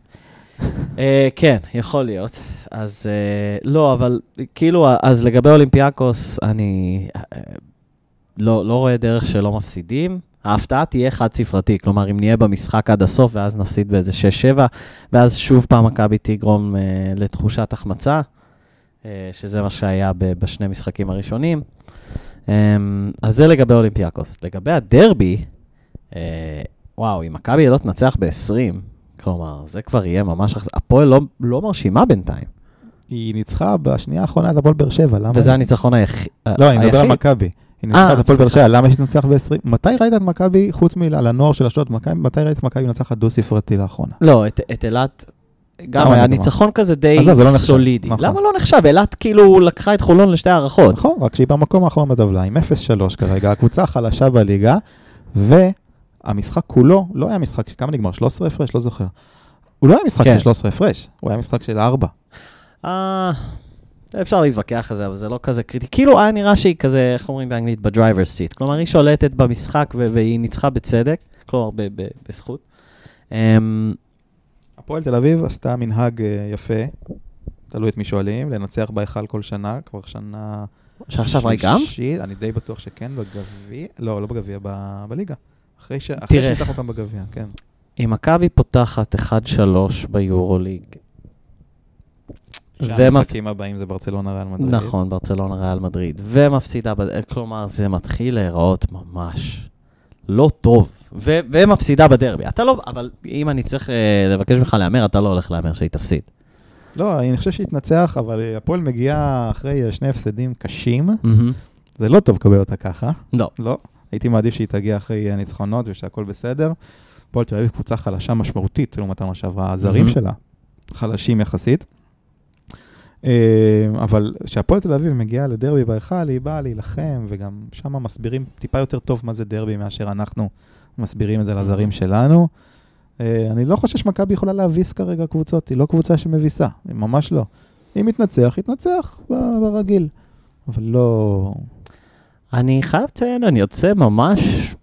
אה, כן, יכול להיות. אז אה, לא, אבל כאילו, אז לגבי אולימפיאקוס, אני אה, לא, לא רואה דרך שלא מפסידים. ההפתעה תהיה חד-ספרתי, כלומר, אם נהיה במשחק עד הסוף, ואז נפסיד באיזה 6-7, ואז שוב פעם מכבי תגרום אה, לתחושת החמצה, אה, שזה מה שהיה ב- בשני משחקים הראשונים. אה, אז זה לגבי אולימפיאקוס. לגבי הדרבי, אה, וואו, אם מכבי לא תנצח ב-20, כלומר, זה כבר יהיה ממש... הפועל לא, לא מרשימה בינתיים. היא ניצחה בשנייה האחרונה את הפועל באר שבע, למה? וזה הניצחון היח... לא, אני מדבר על היחיד. מכבי. היא ניצחה אה, את הפועל באר. שבע, למה שהיא תנצח ב-20? מתי ראית את מכבי, חוץ מעל הנוער של אשדוד, מתי ראית את מכבי מנצחת דו-ספרתי לאחרונה? לא, את, אילת, גם היה? ניצחון כזה די לא. סולידי. נכון. למה לא נחשב? אילת כאילו לקחה את חולון לשתי הערכות. נכון, רק שהיא במקום האחרון בטבלה, עם 0-3 כרגע, הקבוצה החלשה בליגה, והמשחק כולו לא היה משחק, כמה נגמר? 13 הפרש? לא זוכר. הוא לא היה משחק כן. של 13 הפרש, הוא היה משחק של 4. אה, אפשר להתווכח על זה, אבל זה לא כזה קריטי. כאילו היה נראה שהיא כזה, איך אומרים באנגלית? בדרייבר סיט. כלומר, היא שולטת במשחק והיא ניצחה בצדק, כלומר, בזכות. אמ, הפועל תל אביב עשתה מנהג אה, יפה, תלוי את מי שואלים, לנצח בהיכל כל שנה, כבר שנה... שעכשיו היא גם? אני די בטוח שכן, בגביע, לא, לא בגביע, בליגה. אחרי ש- אחרי תראה. שניצחנו אותם בגביע, כן. אם מכבי פותחת 1-3 ביורוליג, שהמשחקים הבאים זה ברצלונה ריאל מדריד. נכון, ברצלונה ריאל מדריד, ומפסידה, בד- כלומר, זה מתחיל להיראות ממש לא טוב, ו- ומפסידה בדרבי. אתה לא, אבל אם אני צריך אה, לבקש ממך להמר, אתה לא הולך להמר שהיא תפסיד. לא, אני חושב שהתנצח, אבל אה, הפועל מגיעה אחרי אה, שני הפסדים קשים. מהמם. זה לא טוב לקבל אותה ככה. לא. לא. הייתי מעדיף שהיא תגיע אחרי הניצחונות ושהכול בסדר. הפועל תל אביב קבוצה חלשה משמעותית לעומת מה שעברה. הזרים מהמם. שלה חלשים יחסית. אה, אבל כשהפועל תל אביב מגיעה לדרבי בהיכל, היא באה להילחם, וגם שם מסבירים טיפה יותר טוב מה זה דרבי מאשר אנחנו מסבירים את זה לזרים שלנו. אה, אני לא חושב שמכבי יכולה להביס כרגע קבוצות, היא לא קבוצה שמביסה, היא ממש לא. אם תנצח, יתנצח ברגיל. אבל לא... אני חייב לציין, אני יוצא ממש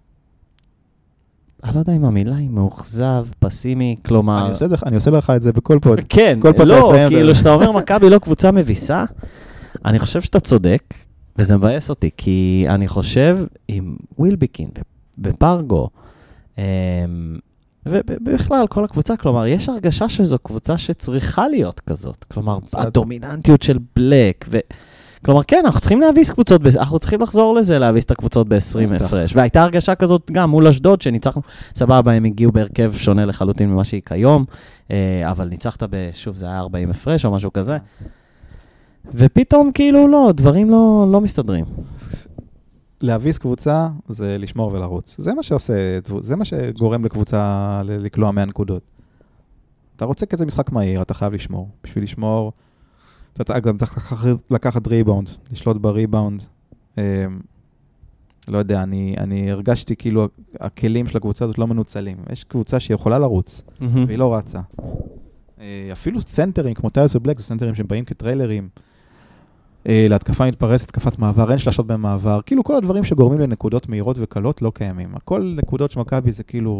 אני לא יודע אם המילה היא מאוכזב, פסימי, כלומר... אני עושה זה- אני עושה לך את זה בכל פוד. כן, כל פעם לא, כאילו, כשאתה אומר מכבי לא קבוצה מביסה, אני חושב שאתה צודק, וזה מבאס אותי, כי אני חושב עם ווילביקין ופרגו, אמ, ובכלל, כל הקבוצה, כלומר, יש הרגשה שזו קבוצה שצריכה להיות כזאת. כלומר. הדומיננטיות של בלק, ו... כלומר, כן, אנחנו צריכים להביס קבוצות, אנחנו צריכים לחזור לזה, להביס את הקבוצות ב-20 בטח. הפרש. והייתה הרגשה כזאת גם מול אשדוד, שניצחנו, סבבה, הם הגיעו בהרכב שונה לחלוטין ממה שהיא כיום, אה, אבל ניצחת ב... שוב, זה היה 40 הפרש או משהו כזה. ופתאום, כאילו, לא, דברים לא, לא מסתדרים. להביס קבוצה זה לשמור ולרוץ. זה מה שעושה, זה מה שגורם לקבוצה לקלוע 100 נקודות. אתה רוצה כזה משחק מהיר, אתה חייב לשמור. בשביל לשמור, אתה גם צריך לקחת, ריבאונד, לשלוט בריבאונד. אמ, לא יודע, אני, אני הרגשתי כאילו הכלים של הקבוצה הזאת לא מנוצלים. יש קבוצה שיכולה לרוץ, והיא לא רצה. אה, אפילו סנטרים כמו טיילס ובלק, זה סנטרים שבאים כ trailerים. אה, להתקפה מתפרצת, התקפת מעבר, אין שלשות במעבר. כאילו כל הדברים שגורמים לנקודות מהירות וקלות לא קיימים. הכל נקודות של מכבי זה כאילו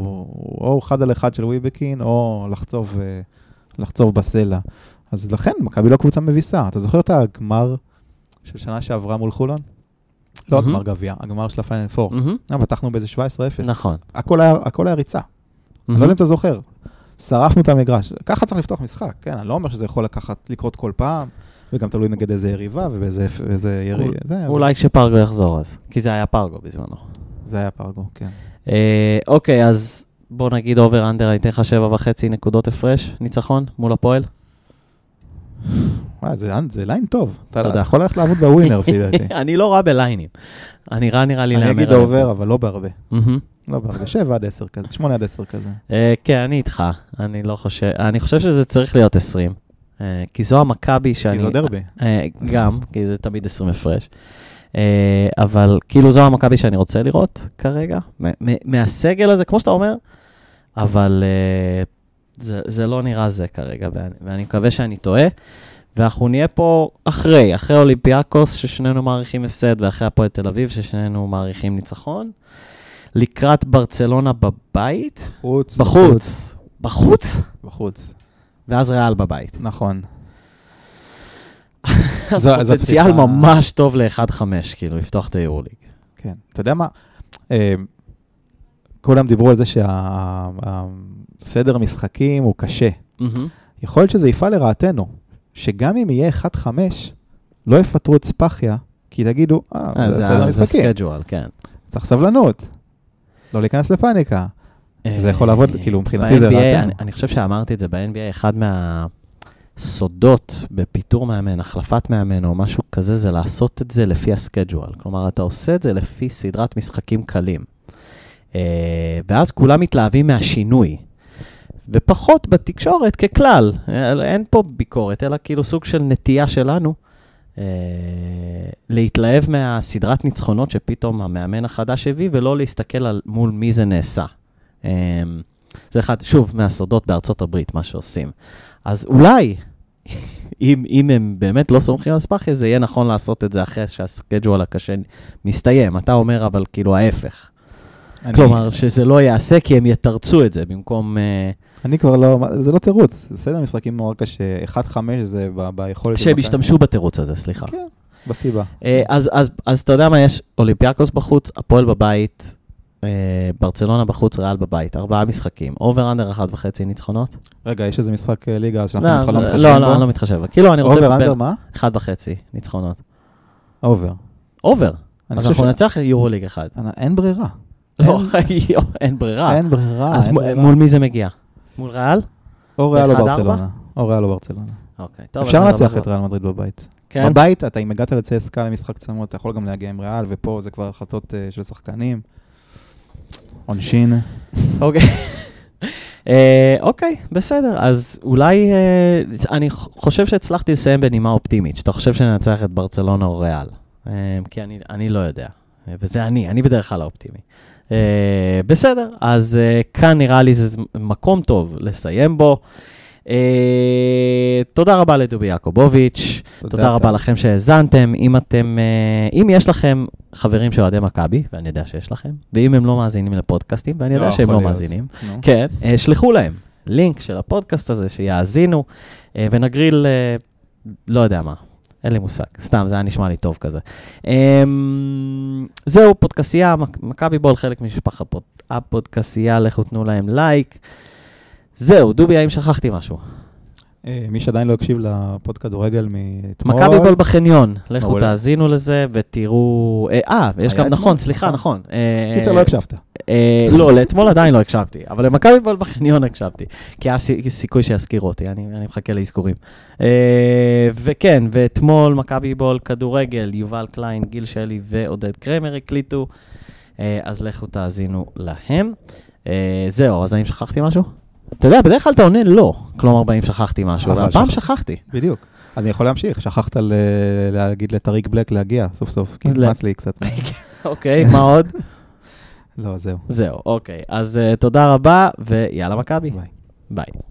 או אחד על אחד של ווילבקין, או לחצוב, אה, לחצוב בסלע. אז לכן, מכבי לא קבוצה מביסה. אתה זוכר את הגמר של שנה שעברה מול חולון? לא. הגמר גביע, הגמר של הפיינל פור. מהמם, אה, פתחנו באיזה 17-0. נכון. הכל היה, ריצה. אני לא יודע אם אתה זוכר. שרפנו את המגרש. ככה צריך לפתוח משחק, כן, אני לא אומר שזה יכול לקחת, לקרות כל פעם, וגם תלוי נגד איזה יריבה ובאיזה איזה ירי... אולי כשפרגו יחזור אז, כי זה היה פרגו בזמנו. זה היה פרגו, כן. אה, אוקיי, אז בוא נגיד over under, אני אתן לך שבע וחצי נקודות הפרש, ניצחון מול הפועל. וואי, זה, זה line טוב. אתה. אתה יכול ללכת לעבוד בווינר, לפי דעתי. אני לא רע ב lineים. אני רע נראה לי אני להמר אגיד על over, אבל לא בהרבה. לא בהרבה, 7 עד 10 כזה, 8 עד 10 כזה. אה, כן, אני איתך. אני לא חושב, אני חושב שזה צריך להיות 20. אה, כי זו המכבי שאני... כי זו דרבי. אה, גם, כי זה תמיד 20 הפרש. אבל כאילו זו המכבי שאני רוצה לראות כרגע, מהסגל הזה, כמו שאתה אומר, אבל זה, זה לא נראה זה כרגע, ואני, ואני מקווה שאני טועה. ואנחנו נהיה פה אחרי, אחרי אולימפיאקוס, ששנינו מעריכים הפסד, ואחרי הפועל תל אביב, ששנינו מעריכים ניצחון. לקראת ברצלונה בבית, בחוץ. בחוץ, בחוץ, בחוץ, ואז ריאל בבית. נכון. אז פוטנציאל ממש טוב ל-1-5, כאילו, לפתוח את היורוליג. כן. אתה יודע מה? אה, כולם דיברו על זה שהסדר המשחקים הוא קשה. יכול להיות שזה יפעל לרעתנו, שגם אם יהיה 1-5, לא יפטרו את ספאחיה, כי תגידו, אה, אה, זה זה סדר זה משחקים, schedule, כן. צריך סבלנות. לא להיכנס לפאניקה. זה יכול לעבוד, אה, כאילו, מבחינתי זה רעתנו. אני- חושב שאמרתי את זה, ב-NBA, אחד מהסודות בפיטור מאמן, החלפת מאמן או משהו כזה, זה לעשות את זה לפי הסקייג'ואל. כלומר, אתה עושה את זה לפי סדרת משחקים קלים. אה, ואז כולם מתלהבים מהשינוי. ופחות בתקשורת ככלל, אה, אין פה ביקורת, אלא כאילו סוג של נטייה שלנו אה, להתלהב מהסדרת ניצחונות שפתאום המאמן החדש הביא, ולא להסתכל על מול מי זה נעשה. אה, זה אחד, שוב, מהסודות בארצות הברית, מה שעושים. אז אולי, אם, אם הם באמת לא סומכים על ספאחיה, זה יהיה נכון לעשות את זה אחרי שהסקייג'ואל הקשה מסתיים. אתה אומר, אבל כאילו ההפך. אני- כלומר, שזה לא ייעשה כי הם יתרצו את זה במקום... אה, אני כבר לא, זה לא תירוץ, זה סדר משחקים נורא קשה. 1-5 זה ב- ביכולת... שהם מכבי. ישתמשו בתירוץ הזה, סליחה. כן, בסיבה. אה, אז, אז, אז אתה יודע מה, יש אולימפיאקוס בחוץ, הפועל בבית, אה, ברצלונה בחוץ, ריאל בבית, ארבעה משחקים. over under אחת וחצי ניצחונות. רגע, יש איזה משחק ליגה שאנחנו לא, לא, לא מתחשבים לא, בו? לא, אני לא מתחשב. כאילו, אני רוצה... over under מה? אחד וחצי ניצחונות. over. over. אז אנחנו ש- ננצח יורוליג אחד. אין ברירה. לא, אין ברירה. אין ברירה. אז. מול מי זה מגיע? מול ריאל? או ריאל או ברצלונה. או ריאל או ברצלונה. אוקיי, טוב. אפשר לנצח. את ריאל מדריד בבית. כן? בבית, אתה אם הגעת לצסקה למשחק צמוד, אתה יכול גם להגיע עם ריאל, ופה זה כבר החלטות אה, של שחקנים. עונשין. אוקיי. אה, אוקיי, בסדר. אז אולי, אה, אני חושב שהצלחתי לסיים בנימה אופטימית, שאתה חושב שננצח את ברצלונה או ריאל. כי אני, אני לא יודע, וזה אני, אני בדרך כלל האופטימי. אה, בסדר, אז אה, כאן נראה לי זה מקום טוב לסיים בו. אה, תודה רבה לדובי יעקובוביץ', תודה, תודה רבה. לכם שהאזנתם. אם אתם, אה, אם יש לכם חברים שאוהדי מכבי, ואני יודע שיש לכם, ואם הם לא מאזינים לפודקאסטים, ואני יודע לא שהם לא להיות. מאזינים, נו. כן, אה, שלחו להם לינק של הפודקאסט הזה, שיאזינו, אה, ונגריל, אה, לא יודע מה, אין לי מושג, סתם, זה היה נשמע לי טוב כזה. אה, זהו, פודקסייה, מכבי בול, חלק ממשפחת הפוד- הפודקסייה, לכו תנו להם לייק. זהו, דובי, האם שכחתי משהו? אה, מי שעדיין לא הקשיב לפוד כדורגל מאתמול, מכבי בול בחניון, לכו. תאזינו לזה ותראו... אה, אה, יש גם, נכון? סליחה, נכון. אה, קיצר, לא הקשבת. אה, לא, לאתמול עדיין לא הקשבתי, אבל למכבי בול בחניון הקשבתי, כי היה סי- סיכוי שיזכירו אותי, אני, אני מחכה לאזכורים. אה, וכן, ואתמול מכבי בול כדורגל, יובל קליין, גיל שלי ועודד קרמר הקליטו, אה, אז לכו תאזינו להם. זהו, אז האם שכחתי משהו? אתה יודע, בדרך כלל אתה עונה לא, כלומר, באם שכחתי משהו, והפעם שכח- שכחתי. בדיוק. אני יכול להמשיך, שכחת להגיד לטאריק בלק להגיע סוף סוף, כי נמאס לי קצת. אוקיי, מה עוד? לא, זהו. זהו, אוקיי. אז uh, תודה רבה, ויאללה מכבי. ביי. ביי.